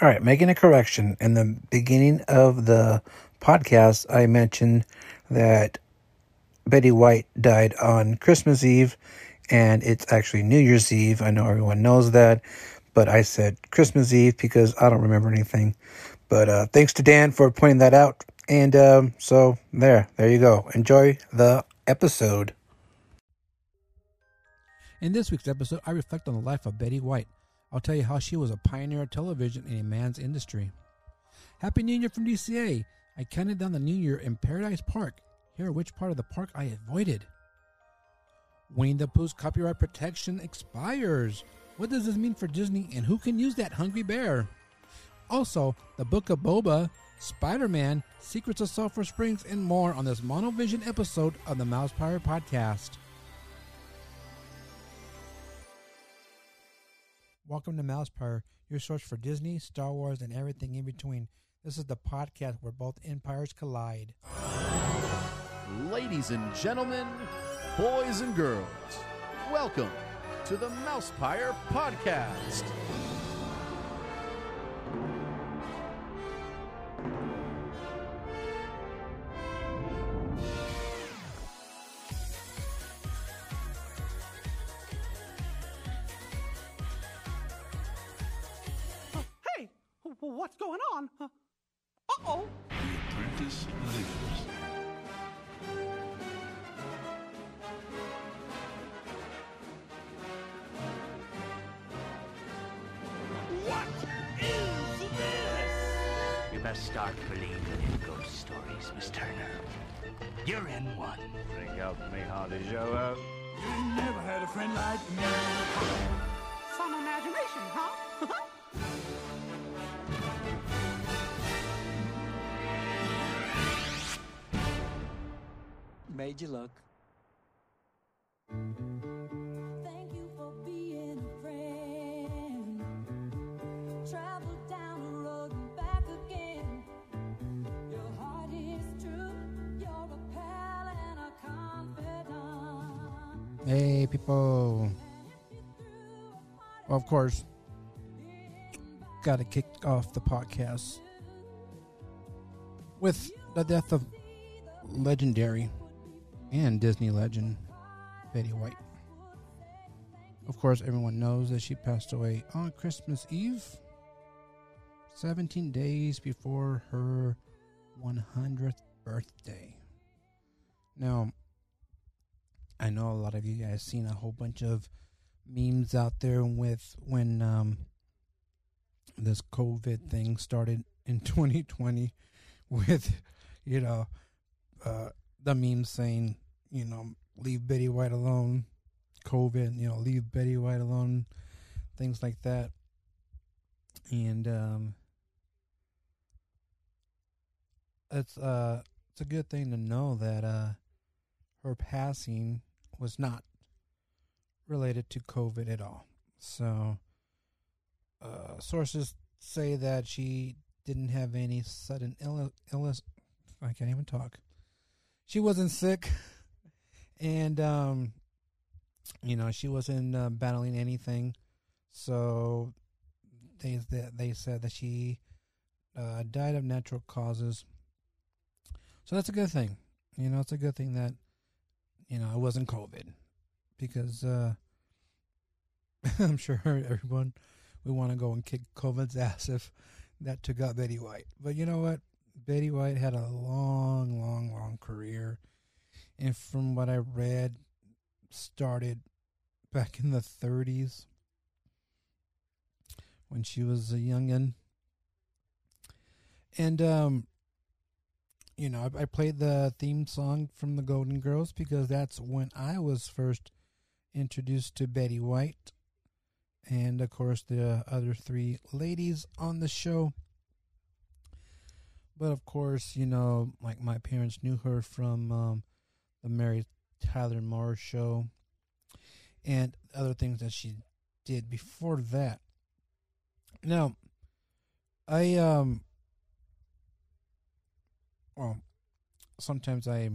All right, making a correction. In the beginning of the podcast, I mentioned that Betty White died on Christmas Eve, and it's actually New Year's Eve. I know everyone knows that, but I said Christmas Eve because I don't remember anything. But uh, thanks to Dan for pointing that out. And um, so there, there you go. Enjoy the episode. In this week's episode, I reflect on the life of Betty White. I'll tell you how she was a pioneer of television in a man's industry. Happy New Year from DCA. I counted down the New Year in Paradise Park. Here, which part of the park I avoided. Winnie the Pooh's copyright protection expires. What does this mean for Disney and who can use that hungry bear? Also, the Book of Boba, Spider Man, Secrets of Sulphur Springs, and more on this Monovision episode of the Mousepire Podcast. Welcome to Mousepire, your source for Disney, Star Wars, and everything in between. This is the podcast where both empires collide. Ladies and gentlemen, boys and girls, welcome to the Mousepire Podcast. What's going on? Uh oh. The apprentice lives. What is this? You best start believing in ghost stories, Miss Turner. You're in one. Bring up me Hardy Joe. You never had a friend like me. Some imagination, huh? And a confidant. Hey, people. Well, of course, got to kick off the podcast with the death of legendary and Disney legend Betty White. Of course, everyone knows that she passed away on Christmas Eve, 17 days before her 100th birthday. Now, I know a lot of you guys seen a whole bunch of memes out there with when um, this COVID thing started in 2020 with, you know, uh, the memes saying, you know, leave Betty White alone, COVID, you know, leave Betty White alone, things like that. And um, it's uh, it's a good thing to know that uh, her passing was not related to COVID at all. So, uh, sources say that she didn't have any sudden ill- illness. I can't even talk. She wasn't sick, and um, you know she wasn't uh, battling anything. So they they, said that she uh, died of natural causes. So that's a good thing. You know, it's a good thing that you know it wasn't COVID because uh, I'm sure everyone would want to go and kick COVID's ass if that took out Betty White. But you know what? Betty White had a long, long, long career, and from what I read, started back in the 30s when she was a youngin. And um, you know, I, I played the theme song from the Golden Girls because that's when I was first introduced to Betty White, and of course the other three ladies on the show. But of course, you know, like my parents knew her from um, the Mary Tyler Moore show and other things that she did before that. Now, I um, well, sometimes I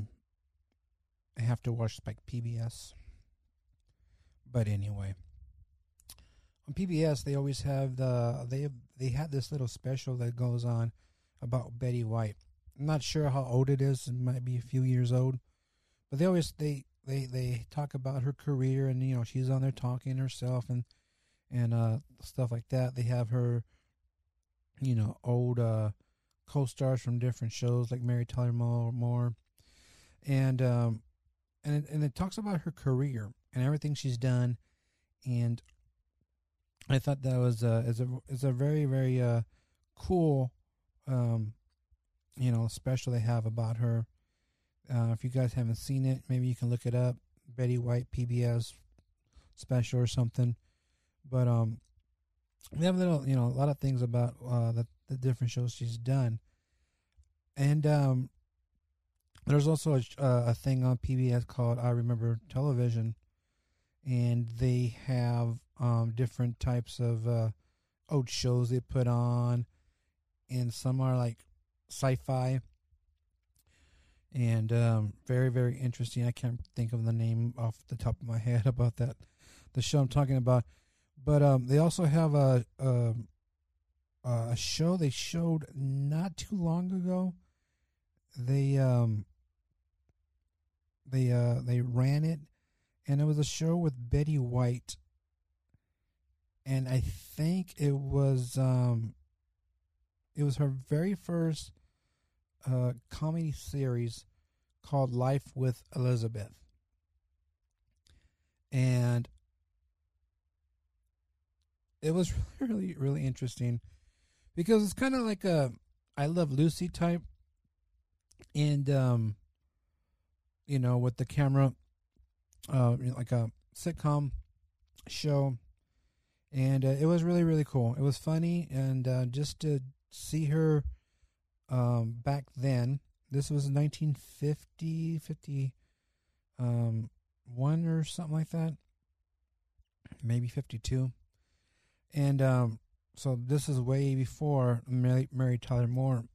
I have to watch like PBS. But anyway, on PBS they always have the they they had this little special that goes on about Betty White. I'm not sure how old it is. It might be a few years old, but they always they they they talk about her career and you know she's on there talking herself and and uh stuff like that. They have her, you know, old uh co-stars from different shows like Mary Tyler Moore, and um and it, and it talks about her career and everything she's done and I thought that was uh, is a is a very very uh, cool, um, you know, special they have about her. Uh, if you guys haven't seen it, maybe you can look it up. Betty White PBS special or something. But um, we have a little, you know, a lot of things about uh, the the different shows she's done, and um, there's also a, a thing on PBS called I Remember Television, and they have um, different types of uh, old shows they put on, and some are like sci-fi and um, very very interesting. I can't think of the name off the top of my head about that the show I'm talking about, but um, they also have a, a a show they showed not too long ago. They um they uh they ran it, and it was a show with Betty White and I think it was um, it was her very first uh, comedy series called Life with Elizabeth, and it was really really interesting because it's kind of like a I Love Lucy type, and um, you know, with the camera, uh, like a sitcom show and uh, it was really really cool. It was funny, and uh, just to see her um, back then. This was 1950, 50, um, one or something like that, maybe 52. And um, so this is way before Mary, Mary Tyler Moore,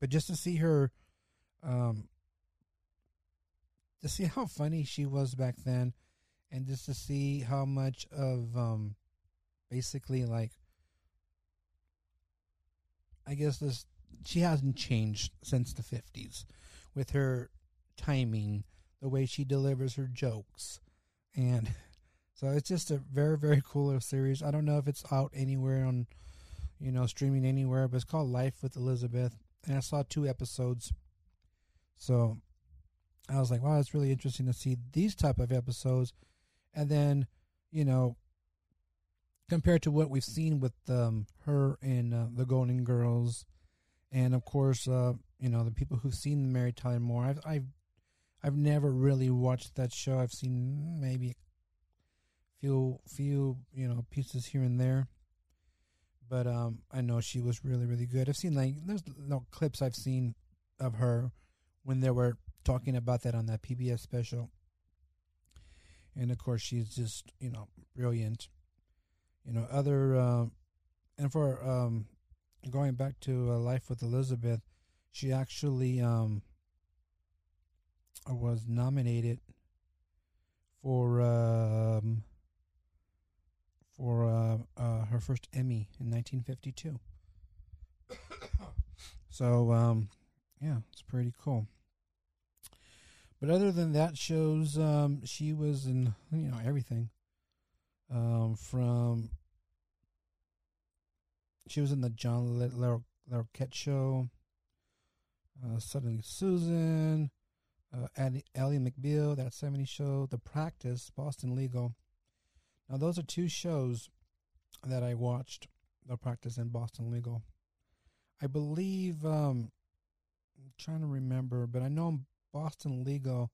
but just to see her, um, to see how funny she was back then, and just to see how much of um, basically like I guess this she hasn't changed since the 50s with her timing, the way she delivers her jokes. And so it's just a very very cool series. I don't know if it's out anywhere on you know streaming anywhere, but it's called Life with Elizabeth and I saw two episodes. So I was like, wow, it's really interesting to see these type of episodes and then, you know, compared to what we've seen with um, her in uh, the Golden Girls, and of course, uh, you know the people who've seen Mary Tyler Moore. I've I've I've never really watched that show. I've seen maybe few few you know pieces here and there, but um, I know she was really really good. I've seen like there's no clips I've seen of her when they were talking about that on that PBS special. And of course, she's just you know brilliant you know other uh, and for um, going back to uh, life with elizabeth she actually um, was nominated for um, for uh, uh, her first emmy in 1952 so um, yeah it's pretty cool. But other than that shows um, she was in you know everything um, from she was in the John Larroquette show, uh, Suddenly Susan, uh, Ally McBeal, That 70 Show, The Practice, Boston Legal. Now, those are two shows that I watched, The Practice and Boston Legal. I believe, um, I'm trying to remember, but I know in Boston Legal,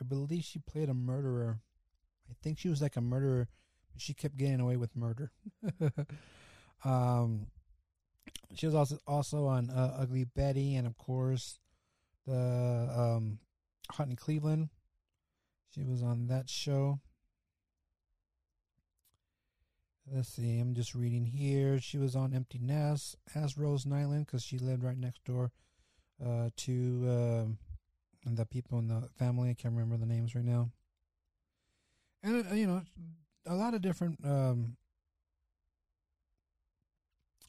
I believe she played a murderer. I think she was like a murderer, but she kept getting away with murder. Um, she was also also on uh, Ugly Betty, and of course, the um, Hot in Cleveland. She was on that show. Let's see. I'm just reading here. She was on Empty Nest as Rose Nylund because she lived right next door uh, to uh, the people in the family. I can't remember the names right now. And uh, you know, a lot of different um,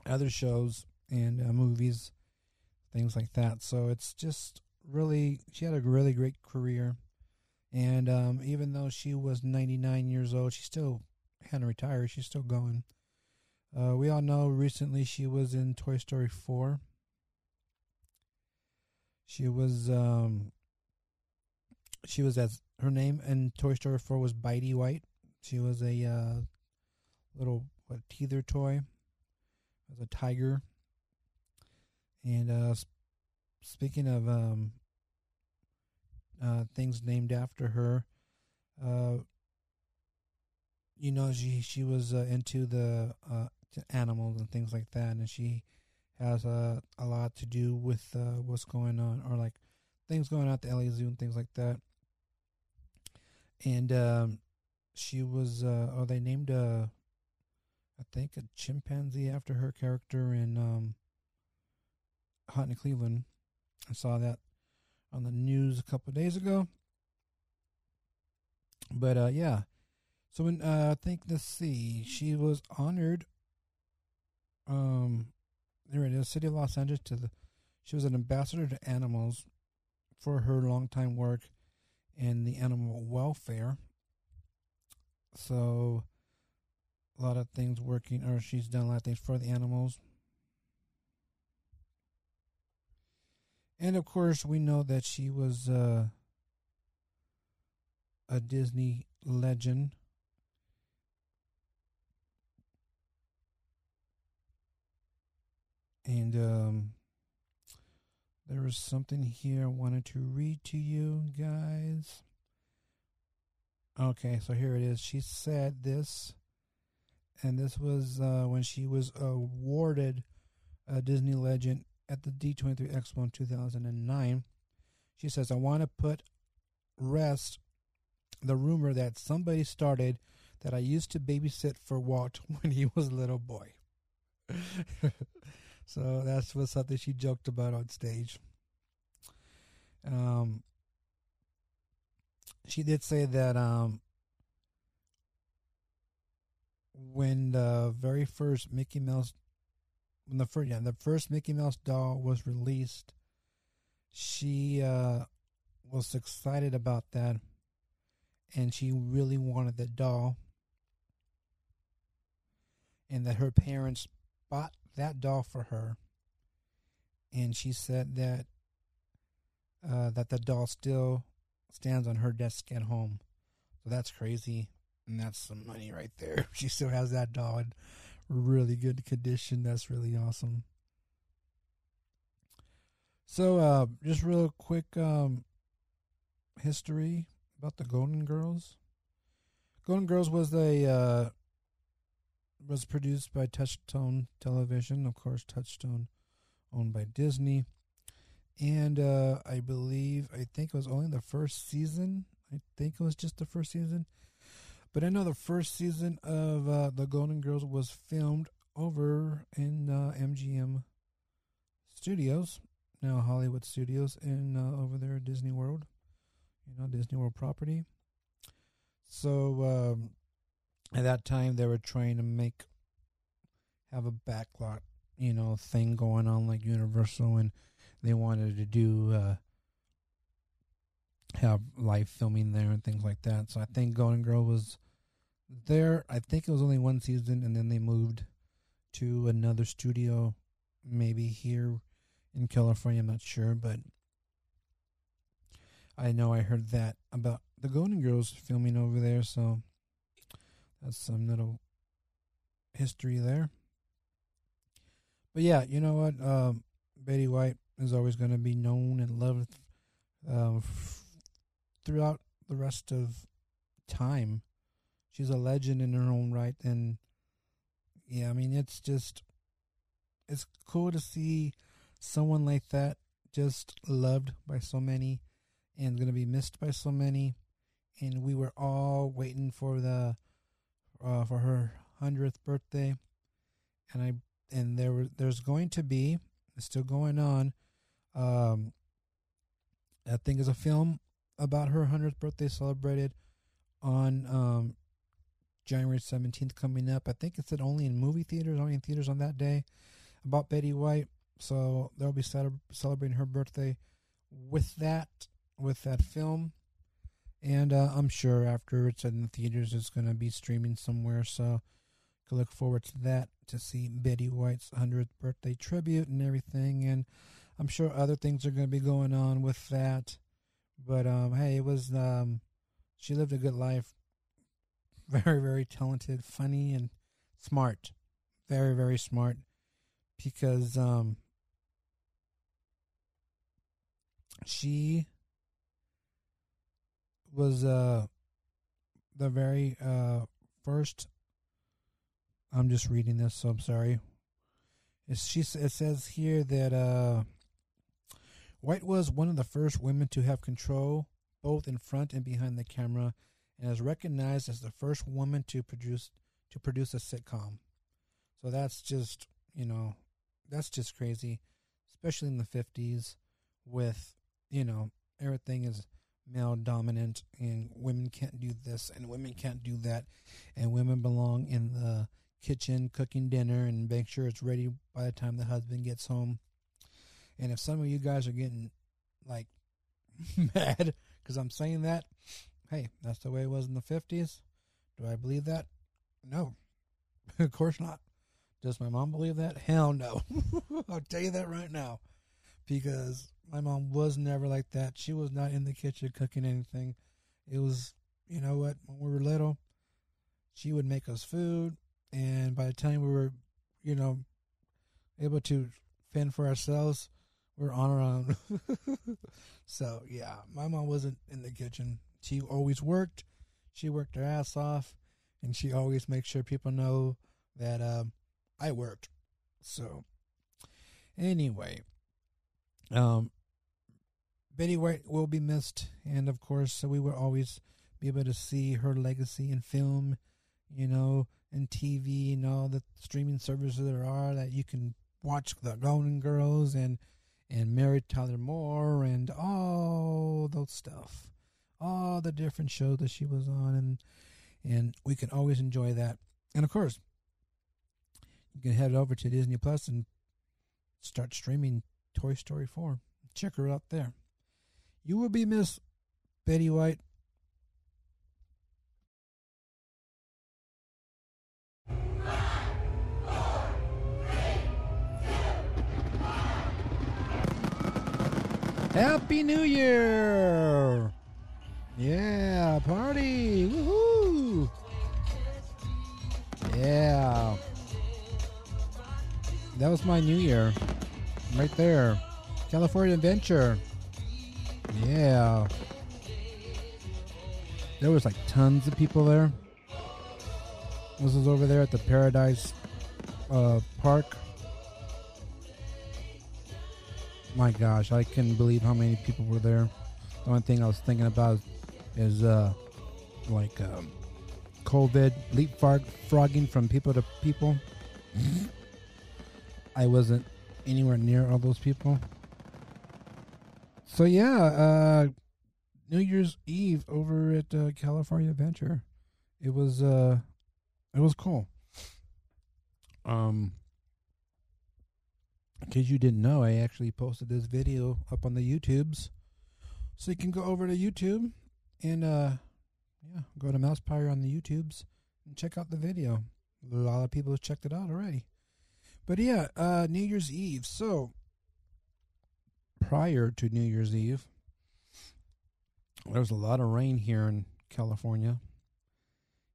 other shows and uh, movies, things like that. So it's just really she had a really great career, and um, even though she was 99 years old, she still hadn't retired. She's still going. Uh, we all know recently she was in Toy Story 4. She was um, she was as her name in Toy Story 4 was Bitey White. She was a uh, little what teether toy, as a tiger. And uh, speaking of um, uh, things named after her, uh, you know, she she was uh, into the uh, animals and things like that, and she has uh, a lot to do with uh, what's going on, or like things going on at the LA Zoo and things like that. And um, she was, uh, or they named a, I think a chimpanzee after her character in um, Hot in Cleveland. I saw that on the news a couple days ago. But uh, yeah, so when uh, I think let's see, she was honored. Um, there it is, City of Los Angeles. To the, she was an ambassador to animals for her longtime work in the animal welfare. So lot of things working, or she's done a lot of things for the animals. And of course, we know that she was uh, a Disney legend. And um, there was something here I wanted to read to you guys. Okay, so here it is. She said this, and this was uh, when she was awarded a Disney legend at the D23 Expo in 2009. She says, I want to put rest the rumor that somebody started that I used to babysit for Walt when he was a little boy. so that's was something she joked about on stage. Um, she did say that um, when the very first Mickey Mouse, when the first yeah the first Mickey Mouse doll was released, she uh, was excited about that, and she really wanted the doll, and that her parents bought that doll for her, and she said that uh, that the doll still stands on her desk at home. So that's crazy. And that's some money right there. She still has that doll in really good condition. That's really awesome. So, uh, just real quick um, history about the Golden Girls. Golden Girls was a uh, was produced by Touchstone Television, of course. Touchstone, owned by Disney and uh, I believe I think it was only the first season. I think it was just the first season, but I know the first season of uh, the Golden Girls was filmed over in uh, MGM Studios, now Hollywood Studios, in uh, over there at Disney World, you know Disney World property. So um, at that time, they were trying to make have a backlot, you know, thing going on like Universal and they wanted to do uh, have live filming there and things like that. So I think Golden Girl was there. I think it was only one season, and then they moved to another studio, maybe here in California. I'm not sure, but I know I heard that about the Golden Girls filming over there. So that's some little history there. But yeah, you know what? Um, Betty White is always going to be known and loved uh, throughout the rest of time. She's a legend in her own right, and yeah, I mean it's just it's cool to see someone like that just loved by so many and to be missed by so many. And we were all waiting for the uh, for her hundredth birthday, and I and there were there's going to be it's still going on um, I think is a film about her 100th birthday celebrated on um, January 17th coming up. I think it's only in movie theaters, only in theaters on that day. about Betty White. So they'll be celebrating her birthday with that with that film, and uh, I'm sure after it's in the theaters, it's going to be streaming somewhere. So can look forward to that to see Betty White's 100th birthday tribute and everything, and I'm sure other things are going to be going on with that. But um, hey, it was um, she lived a good life. Very, very talented, funny, and smart. Very, very smart. Because um, she was uh the very uh first. I'm just reading this, so I'm sorry. It's, she it says here that uh, White was one of the first women to have control both in front and behind the camera, and is recognized as the first woman to produce to produce a sitcom. So that's just you know that's just crazy, especially in the fifties, with you know everything is male dominant and women can't do this and women can't do that, and women belong in the kitchen cooking dinner and make sure it's ready by the time the husband gets home. And if some of you guys are getting like mad because I'm saying that, hey, that's the way it was in the 50s. Do I believe that? No. of course not. Does my mom believe that? Hell no. I'll tell you that right now. Because my mom was never like that. She was not in the kitchen cooking anything. It was, you know what, when we were little, she would make us food. And by the time we were, you know, able to fend for ourselves, we we're on our own. so, yeah, my mom wasn't in the kitchen. She always worked. She worked her ass off. And she always makes sure people know that um, I worked. So, anyway, um, Betty White will be missed, and of course, so we will always be able to see her legacy in film, you know, and TV and all the streaming services there are that you can watch the Golden Girls and and Mary Tyler Moore and all those stuff, all the different shows that she was on, and and we can always enjoy that. And of course, you can head over to Disney Plus and start streaming Toy Story 4. Check her out there. You will be Miss Betty White. Happy New Year! Yeah, party! Woohoo! Yeah. That was my New Year. Right there. California Adventure. Yeah. There was like tons of people there. This was over there at the Paradise uh, Park. My gosh, I couldn't believe how many people were there. The only thing I was thinking about is uh, like um, COVID leapfrog frogging from people to people. I wasn't anywhere near all those people. So yeah, uh, New Year's Eve over at uh, California Adventure. It was uh, it was cool. Um, in case you didn't know, I actually posted this video up on the YouTubes, so you can go over to YouTube and uh, yeah, go to Mousepire on the YouTubes and check out the video. A lot of people have checked it out already. But yeah, uh, New Year's Eve. So prior to New Year's Eve, there was a lot of rain here in California.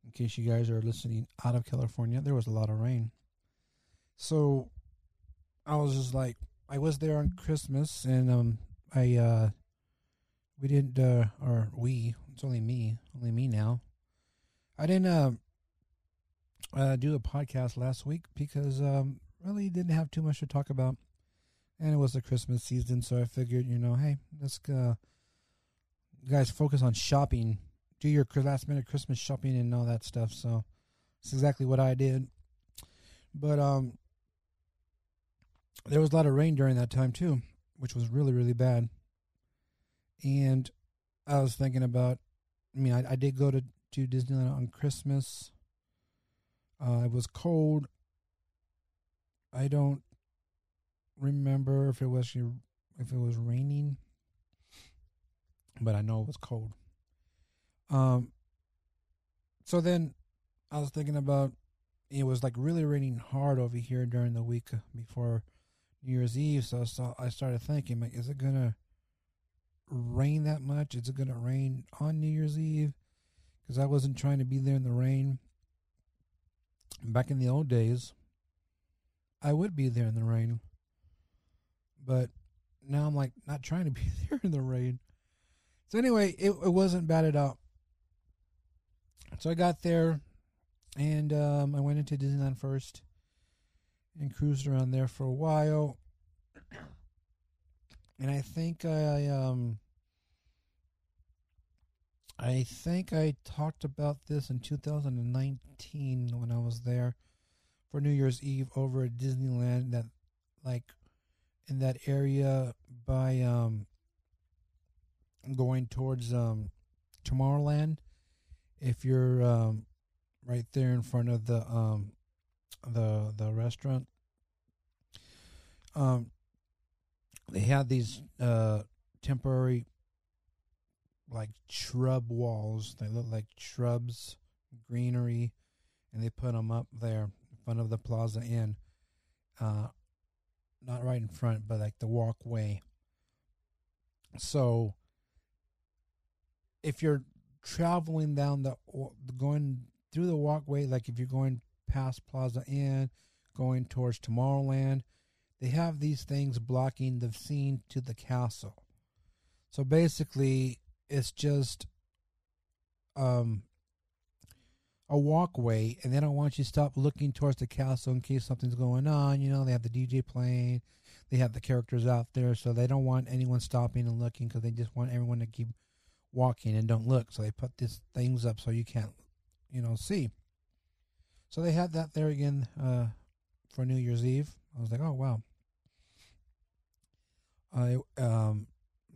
In case you guys are listening out of California, there was a lot of rain. So I was just like, I was there on Christmas, and um, I uh, we didn't, uh, or we, it's only me, only me now. I didn't uh, uh do a podcast last week because um, really didn't have too much to talk about, and it was the Christmas season, so I figured, you know, hey, let's uh, guys focus on shopping, do your last minute Christmas shopping and all that stuff. So it's exactly what I did. But um, there was a lot of rain during that time too, which was really really bad. And I was thinking about, I mean, I, I did go to to Disneyland on Christmas. Uh, it was cold. I don't remember if it was if it was raining, but I know it was cold. Um. So then, I was thinking about it was like really raining hard over here during the week before New Year's Eve. So, so I started thinking, like, is it gonna rain that much? Is it gonna rain on New Year's Eve? Because I wasn't trying to be there in the rain. Back in the old days, I would be there in the rain. But now I'm like not trying to be there in the rain. So anyway, it, it wasn't bad at all. So I got there and um, I went into Disneyland first and cruised around there for a while. And I think I um I think I talked about this in 2019 when I was there for New Year's Eve over at Disneyland that like in that area by um going towards um Tomorrowland if you're um right there in front of the um the the restaurant. Um they had these uh temporary like shrub walls. They look like shrubs greenery and they put them up there in front of the plaza inn uh not right in front but like the walkway. So if you're traveling down the going through the walkway, like if you're going past Plaza Inn, going towards Tomorrowland, they have these things blocking the scene to the castle. So basically, it's just um a walkway, and they don't want you to stop looking towards the castle in case something's going on. You know, they have the DJ playing, they have the characters out there, so they don't want anyone stopping and looking because they just want everyone to keep walking and don't look. So they put these things up so you can't, you know, see. So they had that there again uh, for New Year's Eve. I was like, oh wow. I um,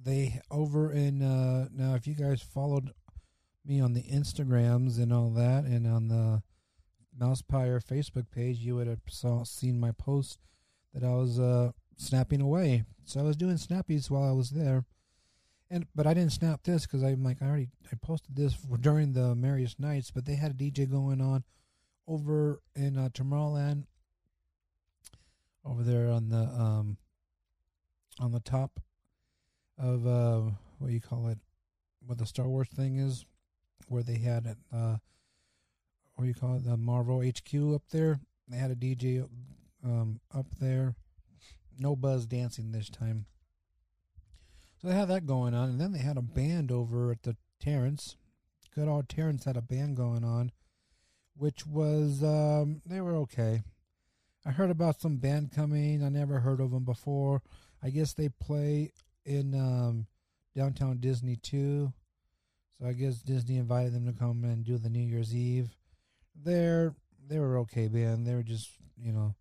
they over in uh, now if you guys followed me on the Instagrams and all that, and on the Mousepire Facebook page, you would have saw, seen my post that I was uh, snapping away. So I was doing snappies while I was there and but I didn't snap this because I'm like I already I posted this during the Merriest Nights, but they had a DJ going on over in uh, Tomorrowland, over there on the um on the top of uh what do you call it, what the Star Wars thing is, where they had it uh what do you call it the Marvel HQ up there. They had a DJ um up there, no buzz dancing this time. So they had that going on, and then they had a band over at the Terrace. Good old Terrace had a band going on, which was um, they were okay. I heard about some band coming. I never heard of them before. I guess they play in um, downtown Disney too. So I guess Disney invited them to come and do the New Year's Eve. They're they were okay band. They were just you know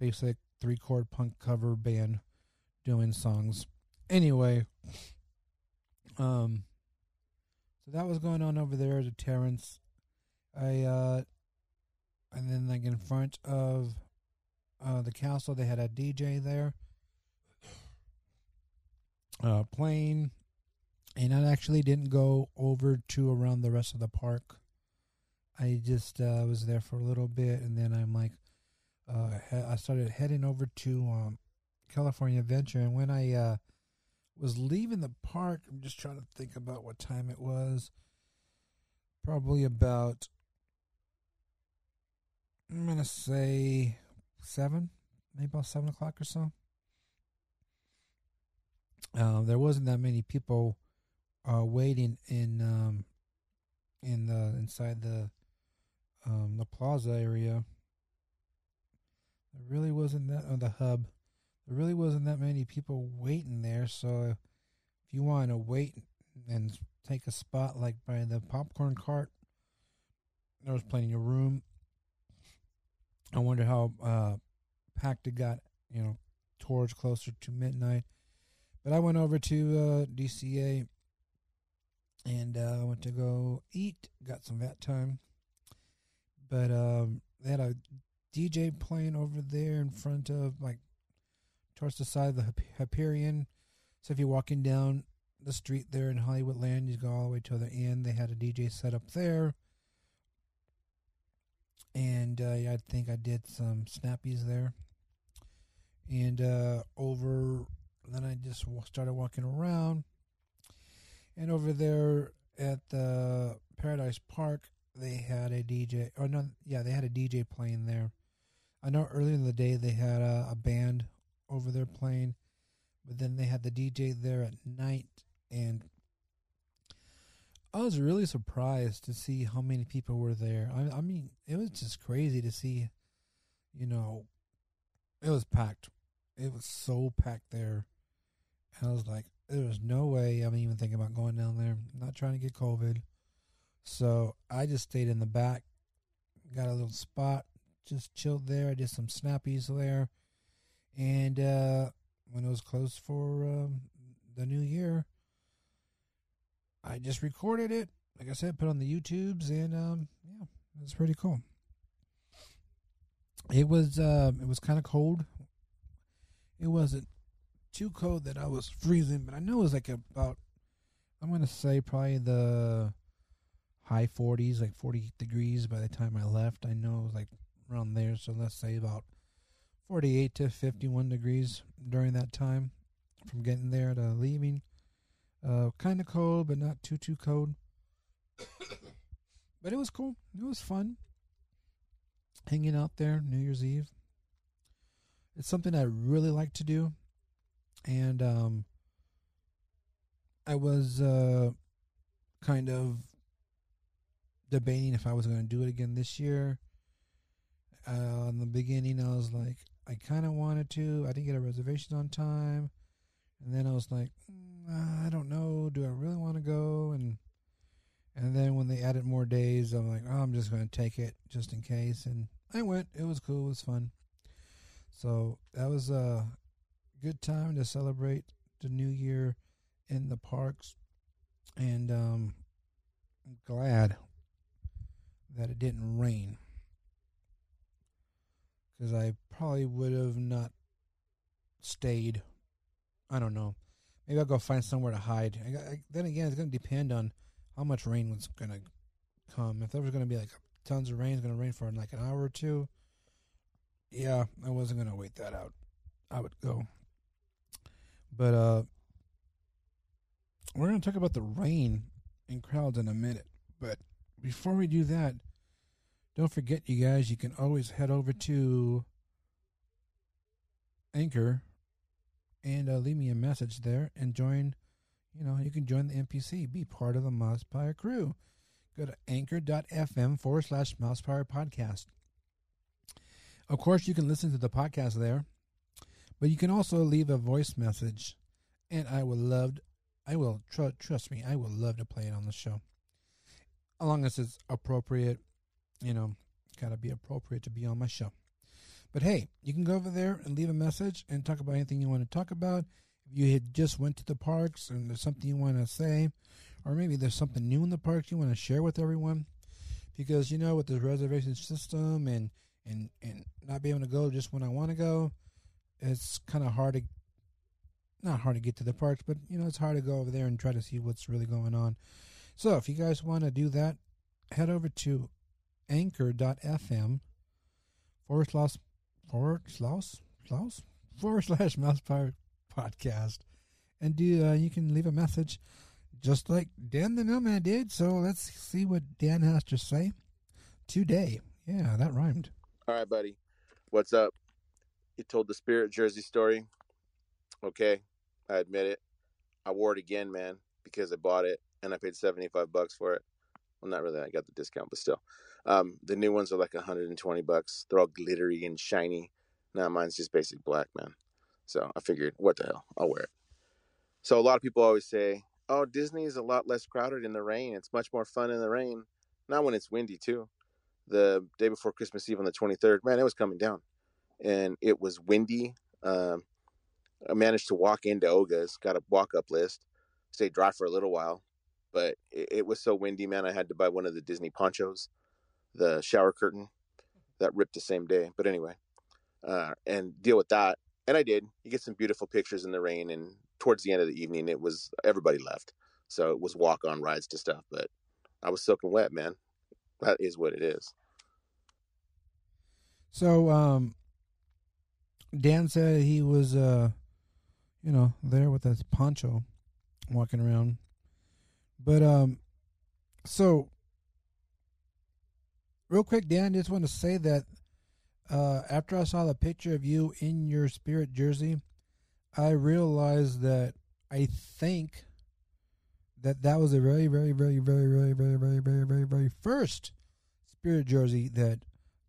basic three chord punk cover band doing songs anyway, um, so that was going on over there at the Terrace. I uh, and then like in front of uh the castle, they had a DJ there, uh, playing, and I actually didn't go over to around the rest of the park. I just uh, was there for a little bit, and then I'm like, uh, I started heading over to um, California Adventure, and when I uh, was leaving the park. I'm just trying to think about what time it was. Probably about, I'm to say seven, maybe about seven o'clock or so. Uh, there wasn't that many people uh, waiting in um, in the inside the um, the plaza area. There really wasn't that on the hub there really wasn't that many people waiting there. So if you want to wait and take a spot like by the popcorn cart, there was plenty of room. I wonder how uh, packed it got, you know, towards closer to midnight. But I went over to uh, DCA and uh, I went to go eat. Got some vat time. But um, they had a DJ playing over there in front of like towards the side of the Hyperion. So if you're walking down the street there in Hollywood Land, you go all the way to the end. They had a DJ set up there. And uh, I think I did some snappies there. And uh, over, then I just started walking around. And over there at the Paradise Park, they had a DJ. Or no, yeah, they had a DJ playing there. I know earlier in the day they had a, a band over there playing, but then they had the DJ there at night, and I was really surprised to see how many people were there. I, I mean, it was just crazy to see. You know, it was packed. It was so packed there, and I was like, "There was no way I'm even thinking about going down there. I'm not trying to get COVID." So I just stayed in the back, got a little spot, just chilled there. I did some snappies there, and uh, when it was closed for um, the new year, I just recorded it. Like I said, put on the YouTubes, and um, yeah, it was pretty cool. It was uh, it was kind of cold. It wasn't too cold that I was freezing, but I know it was like about I'm gonna say probably the high 40s, like 40 degrees by the time I left. I know it was like around there, so let's say about 48 to 51 degrees during that time from getting there to leaving. Uh, kind of cold, but not too too cold. but it was cool. It was fun. Hanging out there New Year's Eve. It's something I really like to do, and um, I was uh, kind of debating if I was going to do it again this year. Uh, in the beginning, I was like, I kind of wanted to. I didn't get a reservation on time, and then I was like, mm, I don't know. Do I really want to go? And and then when they added more days, I'm like, oh, I'm just going to take it just in case. And I went. It was cool. It was fun. So that was a good time to celebrate the new year in the parks, and um, I'm glad that it didn't rain because I probably would have not stayed. I don't know. Maybe I'll go find somewhere to hide. I, I, then again, it's going to depend on how much rain was going to come. If there was going to be like tons of rain, it's going to rain for like an hour or two. Yeah, I wasn't going to wait that out. I would go. But uh we're going to talk about the rain and crowds in a minute. But before we do that, don't forget, you guys, you can always head over to Anchor and uh, leave me a message there and join. You know, you can join the NPC, be part of the Mousepire crew. Go to anchor.fm forward slash Mousepire podcast. Of course, you can listen to the podcast there, but you can also leave a voice message, and I will love, I will tr- trust me, I will love to play it on the show, as long as it's appropriate. You know, got to be appropriate to be on my show. But hey, you can go over there and leave a message and talk about anything you want to talk about. If you had just went to the parks and there's something you want to say, or maybe there's something new in the parks you want to share with everyone, because you know with the reservation system and and and not being able to go just when I want to go, it's kind of hard to not hard to get to the parks, but you know it's hard to go over there and try to see what's really going on. So if you guys want to do that, head over to anchor.fm forward slash forward slash slash forward slash Mousepire podcast and do uh, you can leave a message just like Dan the Mailman did. So let's see what Dan has to say today. Yeah, that rhymed. All right, buddy. What's up? You told the Spirit Jersey story. Okay, I admit it. I wore it again, man, because I bought it and I paid 75 bucks for it. Well, not really. I got the discount, but still. Um, the new ones are like 120 bucks. They're all glittery and shiny. Now mine's just basic black, man. So I figured, what the hell? I'll wear it. So a lot of people always say, oh, Disney is a lot less crowded in the rain. It's much more fun in the rain. Not when it's windy, too. The day before Christmas Eve on the 23rd, man, it was coming down. And it was windy. Um, I managed to walk into Oga's, got a walk up list, stayed dry for a little while. But it, it was so windy, man, I had to buy one of the Disney ponchos, the shower curtain that ripped the same day. But anyway, uh, and deal with that. and I did. You get some beautiful pictures in the rain, and towards the end of the evening, it was everybody left, so it was walk on rides to stuff. But I was soaking wet, man. That is what it is. So, um, Dan said he was, uh, you know, there with his poncho, walking around. But um, so real quick, Dan, just want to say that uh, after I saw the picture of you in your spirit jersey, I realized that I think that that was a very, very, very, very, very, very, very, very, very, very first spirit jersey that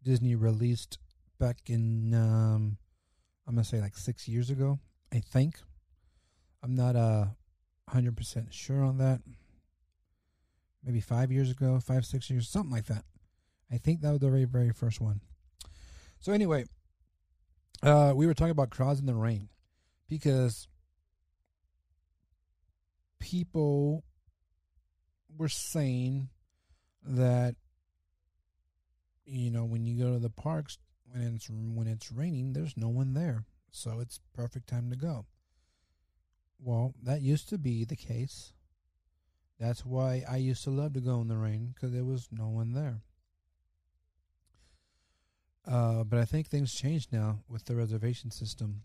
Disney released back in um, I'm gonna say like six years ago. I think. I'm not uh hundred percent sure on that. Maybe five years ago, five six years, something like that. I think that was the very very first one. So anyway, uh, we were talking about crowds in the rain because people were saying that you know when you go to the parks when it's when it's raining there's no one there so it's perfect time to go well that used to be the case that's why i used to love to go in the rain because there was no one there uh, but i think things changed now with the reservation system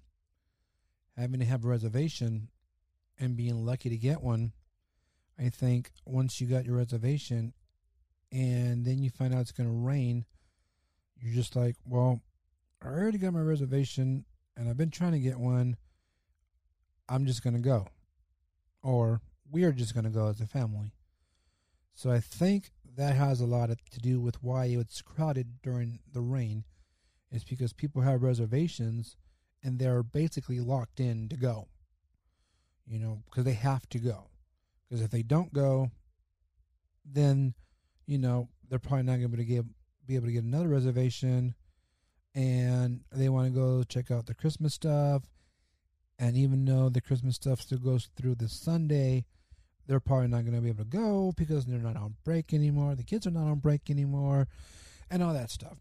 having to have a reservation and being lucky to get one i think once you got your reservation and then you find out it's going to rain you're just like, well, I already got my reservation and I've been trying to get one. I'm just going to go. Or we are just going to go as a family. So I think that has a lot to do with why it's crowded during the rain, is because people have reservations and they're basically locked in to go. You know, because they have to go. Because if they don't go, then, you know, they're probably not going to be able to get another reservation and they want to go check out the Christmas stuff. And even though the Christmas stuff still goes through this Sunday, they're probably not going to be able to go because they're not on break anymore. The kids are not on break anymore, and all that stuff.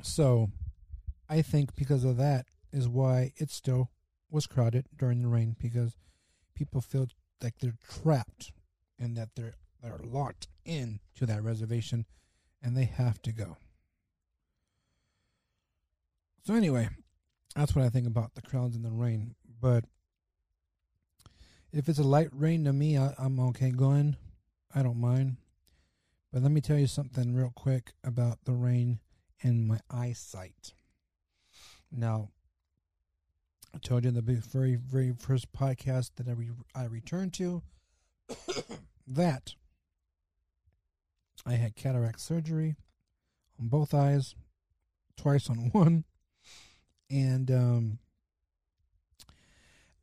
So, I think because of that is why it still was crowded during the rain because people feel like they're trapped and that they're they're locked in to that reservation and they have to go. So anyway, that's what I think about the crowds in the rain. But if it's a light rain to me, I, I'm okay going. I don't mind. But let me tell you something real quick about the rain and my eyesight. Now, I told you in the very, very first podcast that I, re- I returned to that I had cataract surgery on both eyes, twice on one. And um,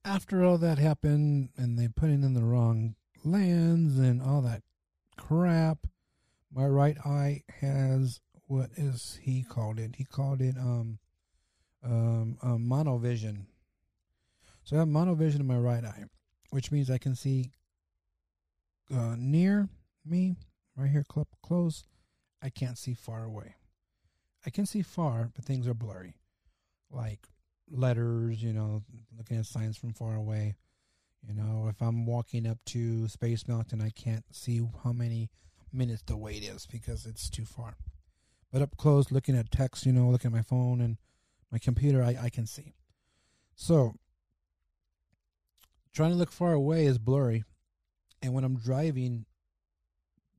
after all that happened, and they put it in the wrong lands and all that crap, my right eye has what is he called it? He called it um um, um monovision. So I have monovision in my right eye, which means I can see uh, near me right here cl- close, I can't see far away. I can see far, but things are blurry. Like letters, you know, looking at signs from far away. You know, if I'm walking up to Space Mountain, I can't see how many minutes the wait is because it's too far. But up close, looking at text, you know, looking at my phone and my computer, I, I can see. So, trying to look far away is blurry. And when I'm driving,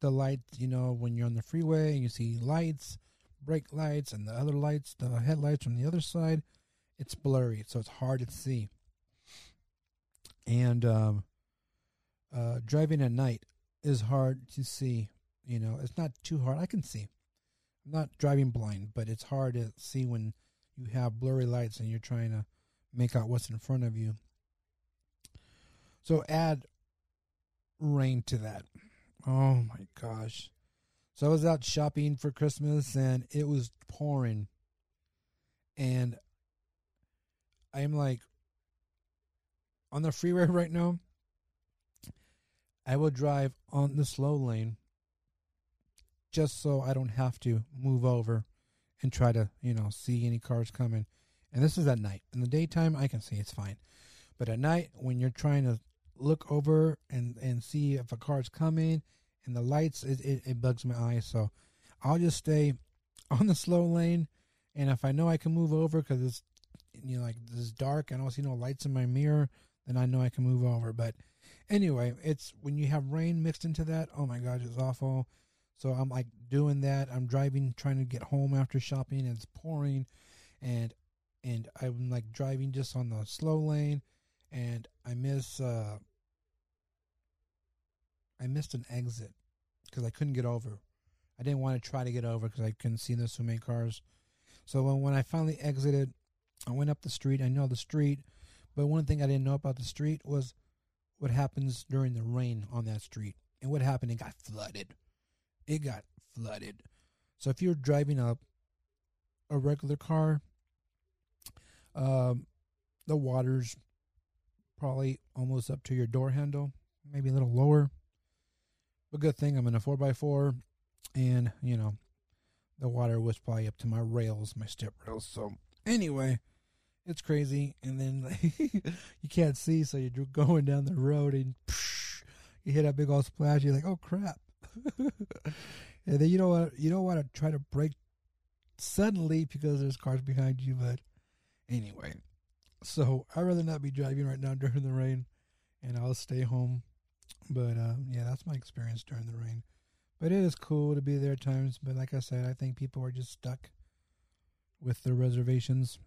the lights, you know, when you're on the freeway and you see lights, brake lights, and the other lights, the headlights from the other side, it's blurry, so it's hard to see. And um, uh, driving at night is hard to see. You know, it's not too hard. I can see. I'm not driving blind, but it's hard to see when you have blurry lights and you're trying to make out what's in front of you. So add rain to that. Oh my gosh. So I was out shopping for Christmas and it was pouring. And I'm like on the freeway right now. I will drive on the slow lane just so I don't have to move over and try to, you know, see any cars coming. And this is at night. In the daytime, I can see it's fine. But at night, when you're trying to look over and, and see if a car's coming and the lights, it, it, it bugs my eyes. So I'll just stay on the slow lane. And if I know I can move over because it's, you know, like this is dark, I don't see no lights in my mirror, then I know I can move over. But anyway, it's when you have rain mixed into that, oh my gosh, it's awful. So I'm like doing that. I'm driving, trying to get home after shopping, and it's pouring, and and I'm like driving just on the slow lane, and I miss uh I missed an exit because I couldn't get over. I didn't want to try to get over because I couldn't see so many cars. So when when I finally exited, I went up the street. I know the street, but one thing I didn't know about the street was what happens during the rain on that street. And what happened? It got flooded. It got flooded. So if you're driving up a regular car, um, the water's probably almost up to your door handle, maybe a little lower. But good thing I'm in a 4x4, and, you know, the water was probably up to my rails, my step rails. So, anyway, it's crazy. And then you can't see, so you're going down the road and psh, you hit a big old splash. You're like, oh crap. and then you don't want you don't want to try to brake suddenly because there's cars behind you. But anyway, so I'd rather not be driving right now during the rain, and I'll stay home. But um, yeah, that's my experience during the rain. But it is cool to be there at times. But like I said, I think people are just stuck with their reservations,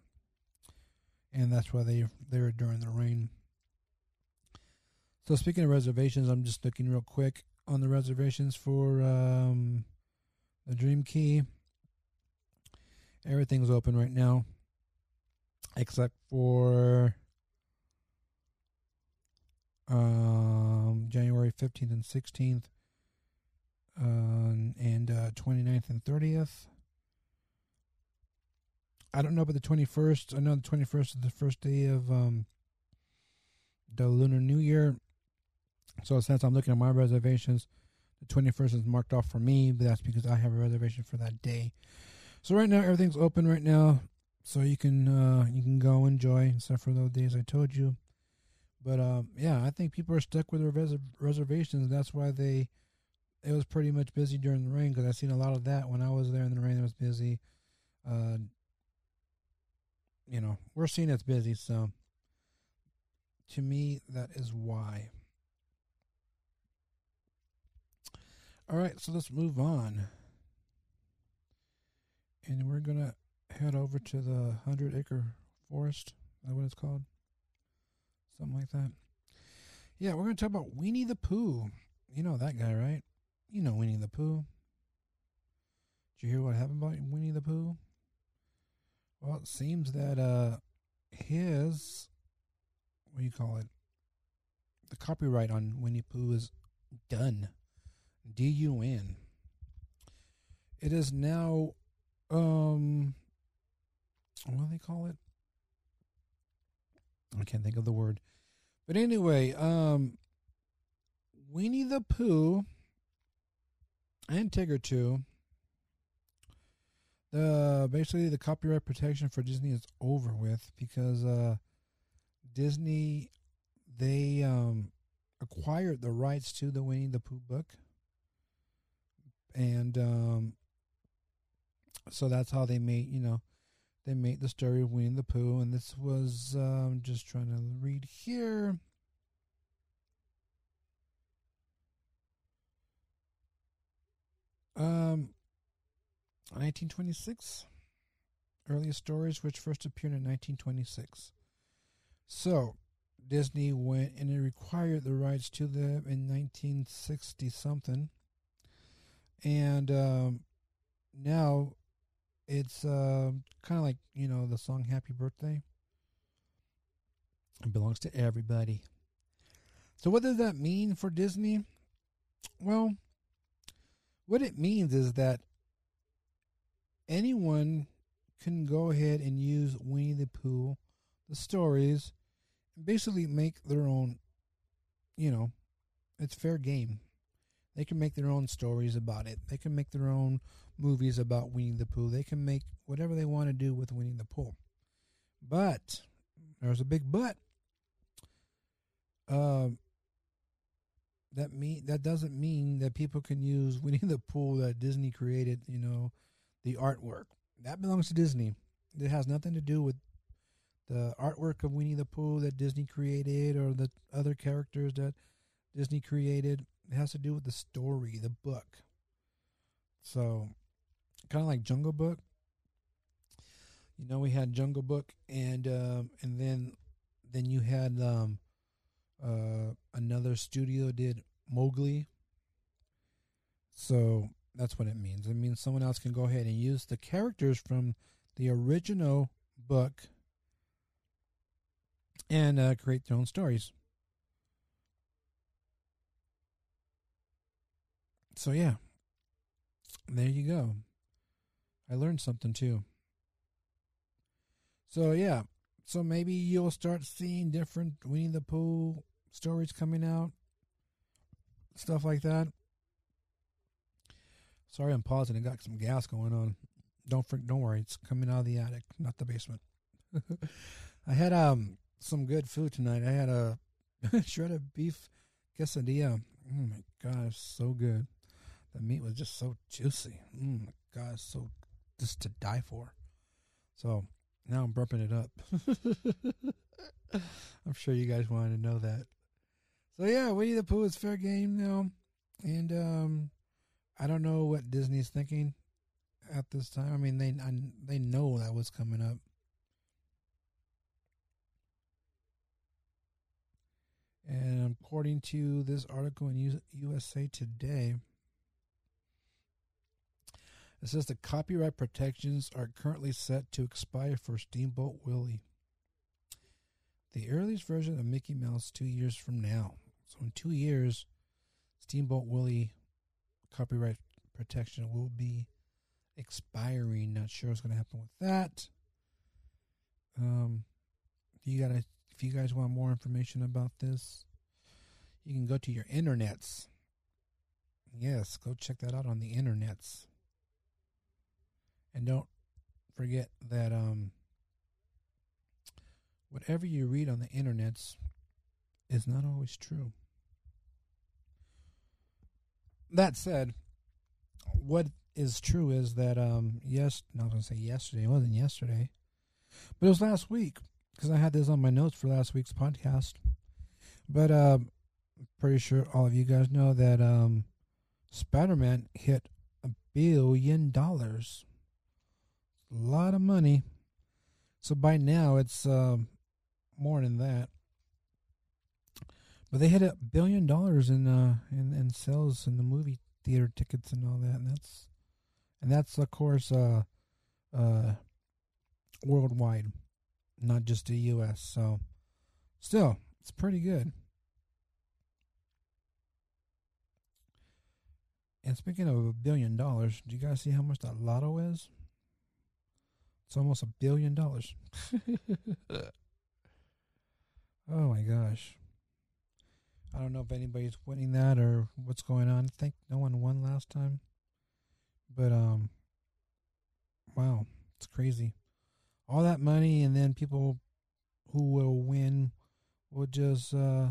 and that's why they they're during the rain. So speaking of reservations, I'm just looking real quick on the reservations for um, the Dream Key. Everything's open right now, except for um, January 15th and 16th, uh, and uh, 29th and 30th. I don't know about the 21st. I know the 21st is the first day of um, the Lunar New Year. So since I'm looking at my reservations, the 21st is marked off for me, but that's because I have a reservation for that day. So right now everything's open right now, so you can uh, you can go enjoy, except for those days I told you. But um, yeah, I think people are stuck with their res- reservations. That's why they it was pretty much busy during the rain because I seen a lot of that when I was there in the rain. It was busy. Uh, you know, we're seeing it's busy, so to me that is why. All right, so let's move on. And we're going to head over to the 100 acre forest. Is that what it's called? Something like that. Yeah, we're going to talk about Winnie the Pooh. You know that guy, right? You know Winnie the Pooh. Did you hear what happened about Winnie the Pooh? Well, it seems that uh his what do you call it? The copyright on Winnie Pooh is done. D U N. It is now um what do they call it? I can't think of the word. But anyway, um Winnie the Pooh and Tigger 2 basically the copyright protection for Disney is over with because uh Disney they um acquired the rights to the Winnie the Pooh book and um, so that's how they made you know they made the story of Winnie the Pooh, and this was um, just trying to read here. Um, 1926, earliest stories which first appeared in 1926. So Disney went and it required the rights to them in 1960 something and um, now it's uh, kind of like you know the song "Happy Birthday." It belongs to everybody. So, what does that mean for Disney? Well, what it means is that anyone can go ahead and use Winnie the Pooh, the stories, and basically make their own. You know, it's fair game. They can make their own stories about it. They can make their own movies about Winnie the Pooh. They can make whatever they want to do with Winnie the Pooh. But there's a big but. Um, that mean that doesn't mean that people can use Winnie the Pooh that Disney created. You know, the artwork that belongs to Disney. It has nothing to do with the artwork of Winnie the Pooh that Disney created or the other characters that Disney created. It has to do with the story, the book. So, kind of like Jungle Book. You know, we had Jungle Book, and um, and then then you had um, uh, another studio did Mowgli. So that's what it means. It means someone else can go ahead and use the characters from the original book and uh, create their own stories. So yeah, there you go. I learned something too. So yeah, so maybe you'll start seeing different Winnie the Pooh stories coming out, stuff like that. Sorry, I'm pausing. I got some gas going on. Don't freak, don't worry. It's coming out of the attic, not the basement. I had um some good food tonight. I had a shredded beef quesadilla. Oh my god, so good. The meat was just so juicy. Oh my god, so just to die for. So now I'm burping it up. I'm sure you guys wanted to know that. So yeah, Winnie the Pooh is fair game now, and um, I don't know what Disney's thinking at this time. I mean, they I, they know that was coming up. And according to this article in USA Today, it says the copyright protections are currently set to expire for Steamboat Willie. The earliest version of Mickey Mouse two years from now. So in two years, Steamboat Willie copyright protection will be expiring. Not sure what's going to happen with that. Um, you gotta, if you guys want more information about this, you can go to your internets. Yes, go check that out on the internets. And don't forget that um, whatever you read on the internets is not always true. That said, what is true is that um yes, was gonna say yesterday. It wasn't yesterday, but it was last week because I had this on my notes for last week's podcast. But um, pretty sure all of you guys know that um, Spider Man hit a billion dollars. A lot of money. So by now it's um, more than that. But they hit a billion dollars in uh in, in sales in the movie theater tickets and all that, and that's and that's of course uh uh worldwide, not just the U.S. So still, it's pretty good. And speaking of a billion dollars, do you guys see how much that lotto is? It's almost a billion dollars. oh my gosh. I don't know if anybody's winning that or what's going on. I think no one won last time. But um wow, it's crazy. All that money and then people who will win will just uh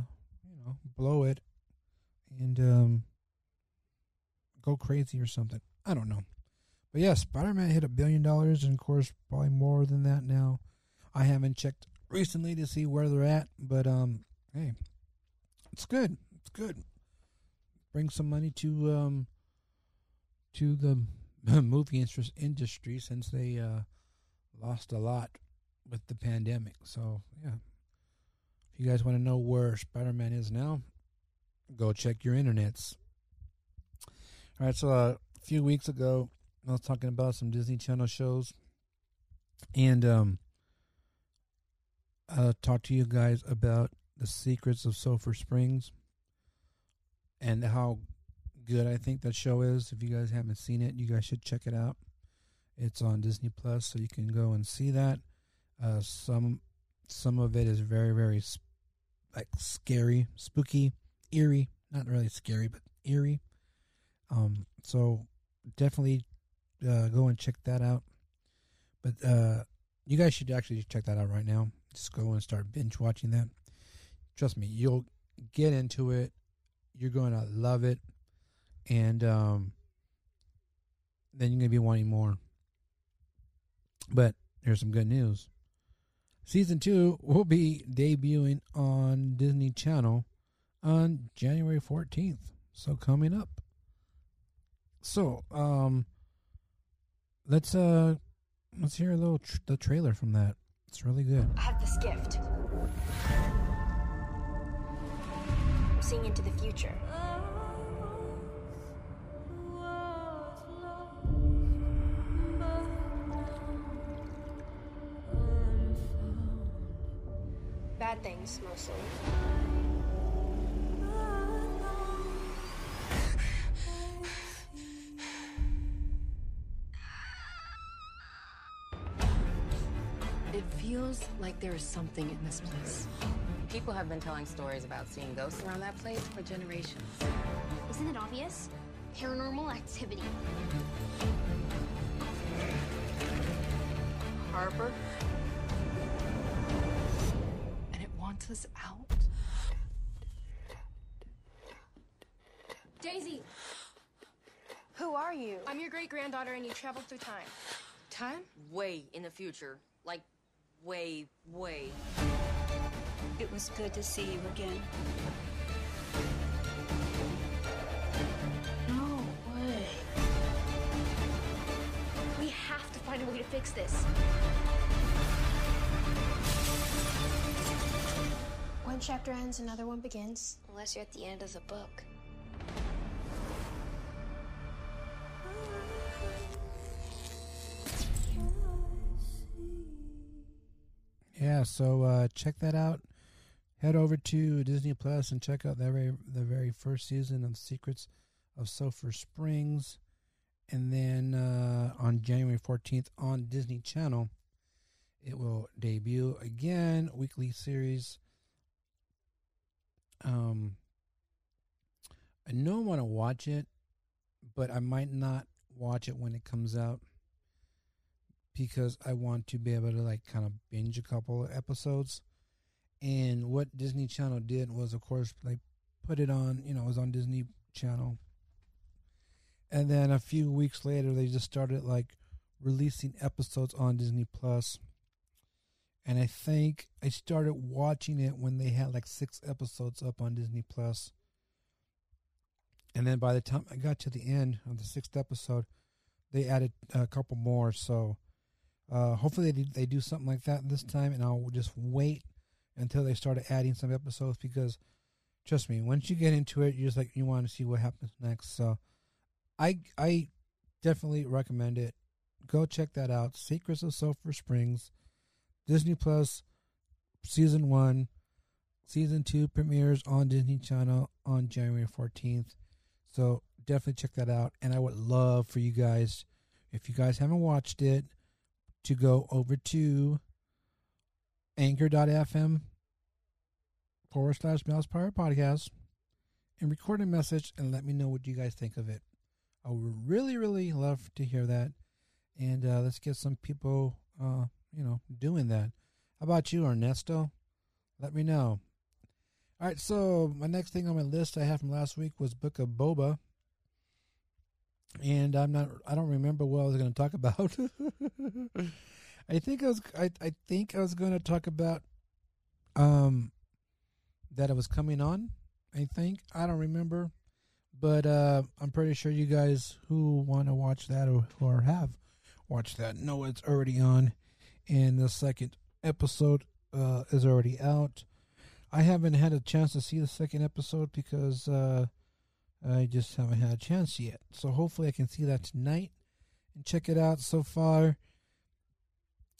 you know, blow it and um go crazy or something. I don't know. But yeah, Spider Man hit a billion dollars and of course probably more than that now. I haven't checked recently to see where they're at, but um hey, it's good. It's good. Bring some money to um to the movie interest industry since they uh lost a lot with the pandemic. So yeah, if you guys want to know where Spider Man is now, go check your internets. All right, so uh, a few weeks ago, I was talking about some Disney Channel shows, and um, I talked to you guys about the secrets of Sulphur Springs and how good I think that show is. If you guys haven't seen it, you guys should check it out. It's on Disney Plus, so you can go and see that. Uh, some some of it is very very sp- like scary, spooky, eerie. Not really scary, but eerie. Um, so definitely uh, go and check that out. But uh, you guys should actually check that out right now. Just go and start binge watching that. Trust me, you'll get into it. You're going to love it, and um, then you're going to be wanting more. But here's some good news. Season two will be debuting on Disney Channel on January 14th. So coming up. So, um let's uh let's hear a little tr- the trailer from that. It's really good. I have this gift. I'm seeing into the future. Bad things, mostly. It feels like there is something in this place. People have been telling stories about seeing ghosts around that place for generations. Isn't it obvious? Paranormal activity. Harbor. And it wants us out. Daisy! Who are you? I'm your great granddaughter, and you traveled through time. Time? Way in the future. Like, way, way. It was good to see you again. No way. We have to find a way to fix this. One chapter ends, another one begins. Unless you're at the end of the book. Yeah, so uh check that out. Head over to Disney Plus and check out the very the very first season of Secrets of Sulphur Springs. And then uh, on January 14th on Disney Channel, it will debut again, weekly series. Um, I know I want to watch it, but I might not watch it when it comes out because I want to be able to like kind of binge a couple of episodes. And what Disney Channel did was, of course, like put it on, you know, it was on Disney Channel. And then a few weeks later, they just started like releasing episodes on Disney Plus. And I think I started watching it when they had like six episodes up on Disney Plus. And then by the time I got to the end of the sixth episode, they added a couple more. So uh, hopefully they do, they do something like that this time, and I'll just wait until they started adding some episodes because trust me, once you get into it, you just like you want to see what happens next. So I I definitely recommend it. Go check that out. Secrets of Sulphur Springs, Disney Plus, season one, season two premieres on Disney Channel on January fourteenth. So definitely check that out. And I would love for you guys, if you guys haven't watched it, to go over to anchor.fm forward slash Mousepire podcast and record a message and let me know what you guys think of it. I would really, really love to hear that. And uh, let's get some people, uh, you know, doing that. How about you, Ernesto? Let me know. All right, so my next thing on my list I have from last week was Book of Boba. And I'm not I don't remember what I was going to talk about. I think I was I, I think I was going to talk about um that it was coming on. I think I don't remember, but uh I'm pretty sure you guys who want to watch that or, or have watched that know it's already on and the second episode uh is already out. I haven't had a chance to see the second episode because uh I just haven't had a chance yet. So hopefully I can see that tonight and check it out so far.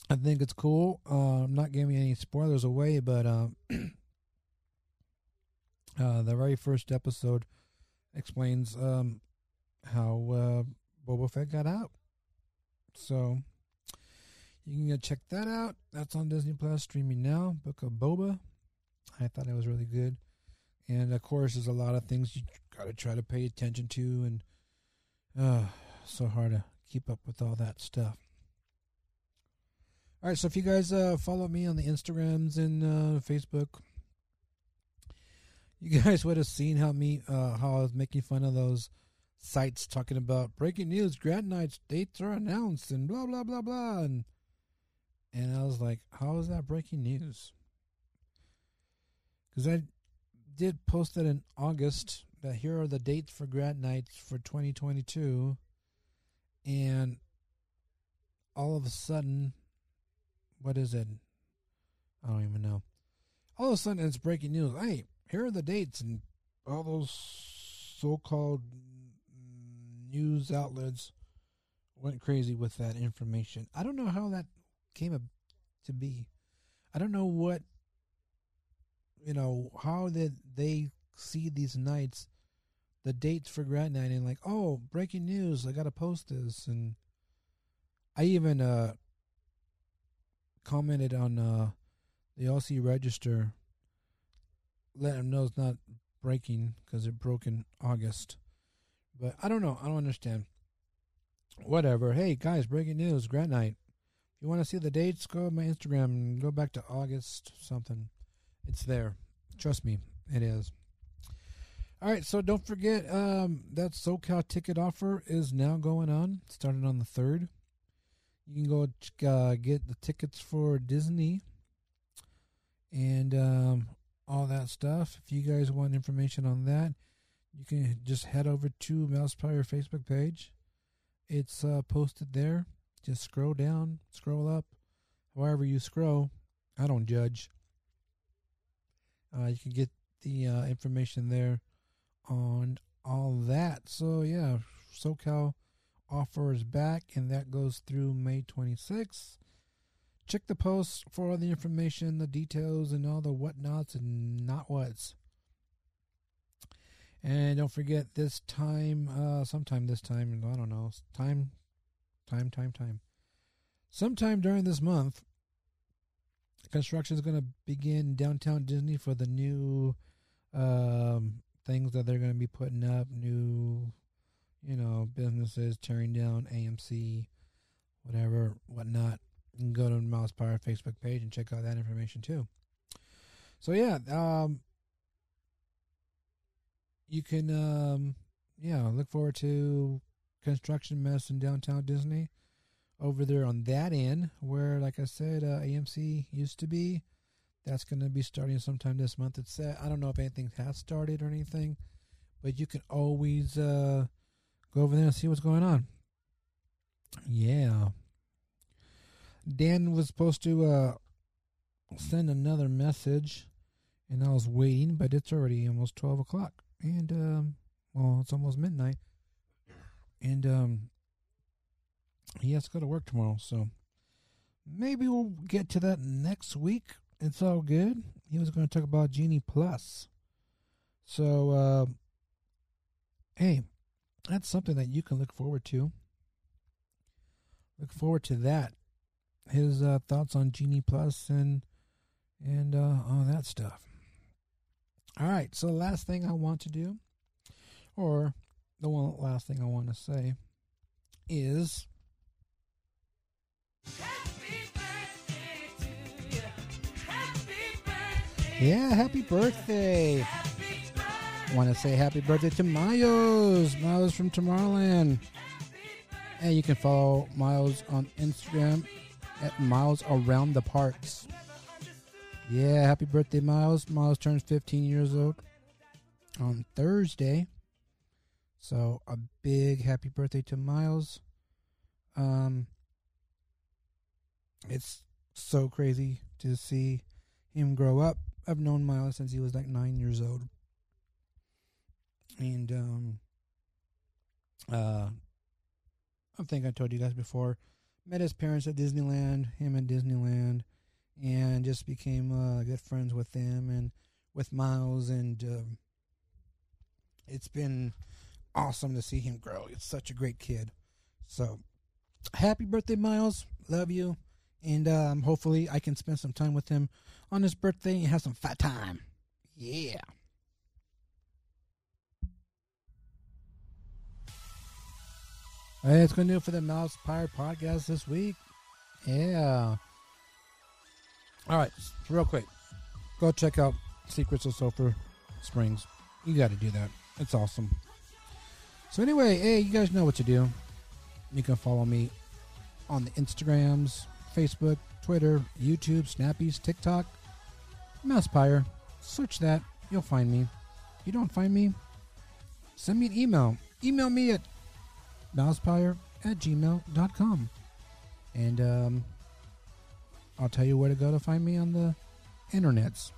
I think it's cool. Uh, I'm not giving any spoilers away, but um, uh, the very first episode explains um, how uh, Boba Fett got out. So you can go check that out. That's on Disney Plus streaming now. Book of Boba. I thought it was really good, and of course, there's a lot of things you got to try to pay attention to, and uh, so hard to keep up with all that stuff. All right, so if you guys uh, follow me on the Instagrams and uh, Facebook, you guys would have seen how me uh, how I was making fun of those sites talking about breaking news, grad nights dates are announced, and blah blah blah blah, and and I was like, how is that breaking news? Because I did post that in August that here are the dates for grad nights for 2022, and all of a sudden, what is it? I don't even know. All of a sudden, it's breaking news. Hey, here are the dates, and all those so-called news outlets went crazy with that information. I don't know how that came to be. I don't know what you know how did they see these nights the dates for grad night and like oh breaking news i gotta post this and i even uh commented on uh the OC Register let them know it's not breaking because it broke in august. But i don't know. I don't understand. Whatever. Hey guys breaking news. Grant night. If you want to see the dates go to my instagram and go back to august something. It's there. Trust me it is. All right, so don't forget um, that SoCal ticket offer is now going on. Started on the third. You can go uh, get the tickets for Disney and um, all that stuff. If you guys want information on that, you can just head over to Mousepire Facebook page. It's uh, posted there. Just scroll down, scroll up, however you scroll. I don't judge. Uh, you can get the uh, information there on all that. So yeah, SoCal offer is back, and that goes through May 26th. Check the post for all the information, the details, and all the whatnots and not whats. And don't forget this time, uh, sometime this time, I don't know, time, time, time, time. Sometime during this month, construction is going to begin downtown Disney for the new um, things that they're going to be putting up, new, you know, businesses tearing down AMC, whatever, whatnot. You can go to Mousepire Facebook page and check out that information too. So yeah, um, you can, um, yeah, look forward to construction mess in downtown Disney over there on that end, where, like I said, uh, AMC used to be. That's going to be starting sometime this month. It's uh, I don't know if anything has started or anything, but you can always uh, go over there and see what's going on. Yeah. Dan was supposed to uh, send another message, and I was waiting, but it's already almost twelve o'clock, and um, well, it's almost midnight, and um, he has to go to work tomorrow, so maybe we'll get to that next week it's all good. He was going to talk about Genie Plus. So, uh, hey, that's something that you can look forward to. Look forward to that. His uh, thoughts on Genie Plus and and uh, all that stuff. All right. So, the last thing I want to do, or the one last thing I want to say, is. Yeah, happy birthday. Want to say happy birthday to Miles. Miles from Tomorrowland. And you can follow Miles on Instagram at Miles Around the Parks. Yeah, happy birthday, Miles. Miles turns 15 years old on Thursday. So a big happy birthday to Miles. Um it's so crazy to see him grow up I've known Miles since he was like nine years old, and um, uh, I think I told you guys before. Met his parents at Disneyland, him at Disneyland, and just became uh, good friends with them and with Miles, and um, it's been awesome to see him grow. He's such a great kid. So, happy birthday, Miles! Love you and um, hopefully I can spend some time with him on his birthday and have some fat time. Yeah. Hey, it's going to do it for the Mousepire podcast this week. Yeah. All right, real quick, go check out Secrets of Sulphur Springs. You got to do that. It's awesome. So anyway, hey, you guys know what to do. You can follow me on the Instagrams, Facebook, Twitter, YouTube, Snappies, TikTok, Mousepire. Search that. You'll find me. If you don't find me, send me an email. Email me at mousepire at gmail.com. And um, I'll tell you where to go to find me on the internets.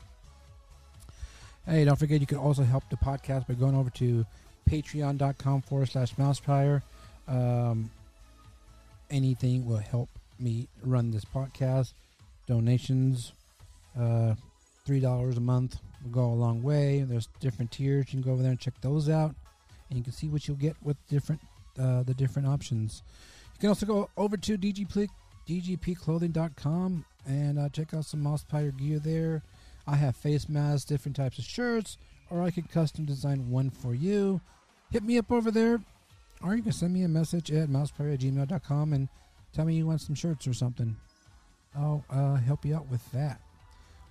Hey, don't forget you can also help the podcast by going over to patreon.com forward slash mousepire. Um, anything will help me run this podcast. Donations, uh, $3 a month will go a long way. There's different tiers. You can go over there and check those out. And you can see what you'll get with different uh, the different options. You can also go over to DGP, DGPclothing.com and uh, check out some Mousepire gear there. I have face masks, different types of shirts, or I can custom design one for you. Hit me up over there, or you can send me a message at mousepire at gmail.com and tell me you want some shirts or something. I'll uh, help you out with that.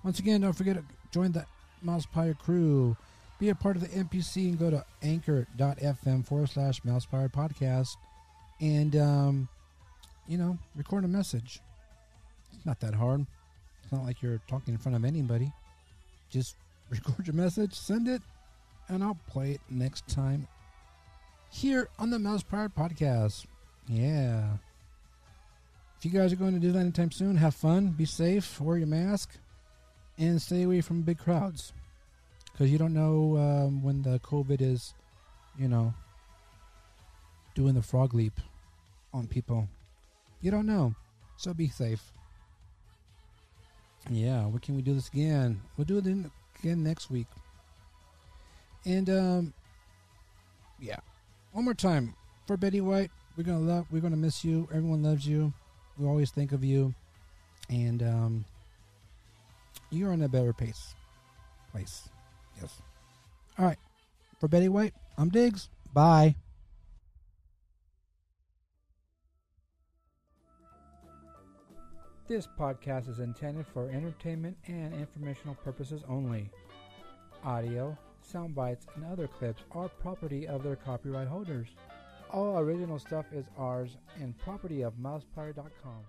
Once again, don't forget to join the Mousepire crew. Be a part of the MPC and go to anchor.fm forward slash Mousepire podcast and, um, you know, record a message. It's not that hard. It's not like you're talking in front of anybody. Just record your message, send it, and I'll play it next time here on the Mouse Mousepire podcast. Yeah. If you guys are going to that anytime soon, have fun, be safe, wear your mask, and stay away from big crowds. Because you don't know um, when the COVID is, you know, doing the frog leap on people. You don't know. So be safe. Yeah, when can we do this again? We'll do it in, again next week. And um yeah. One more time. For Betty White, we're gonna love we're gonna miss you. Everyone loves you. We always think of you. And um you're in a better pace. Place. Yes. Alright. For Betty White, I'm Diggs. Bye. This podcast is intended for entertainment and informational purposes only. Audio, sound bites, and other clips are property of their copyright holders. All original stuff is ours and property of mousepire.com.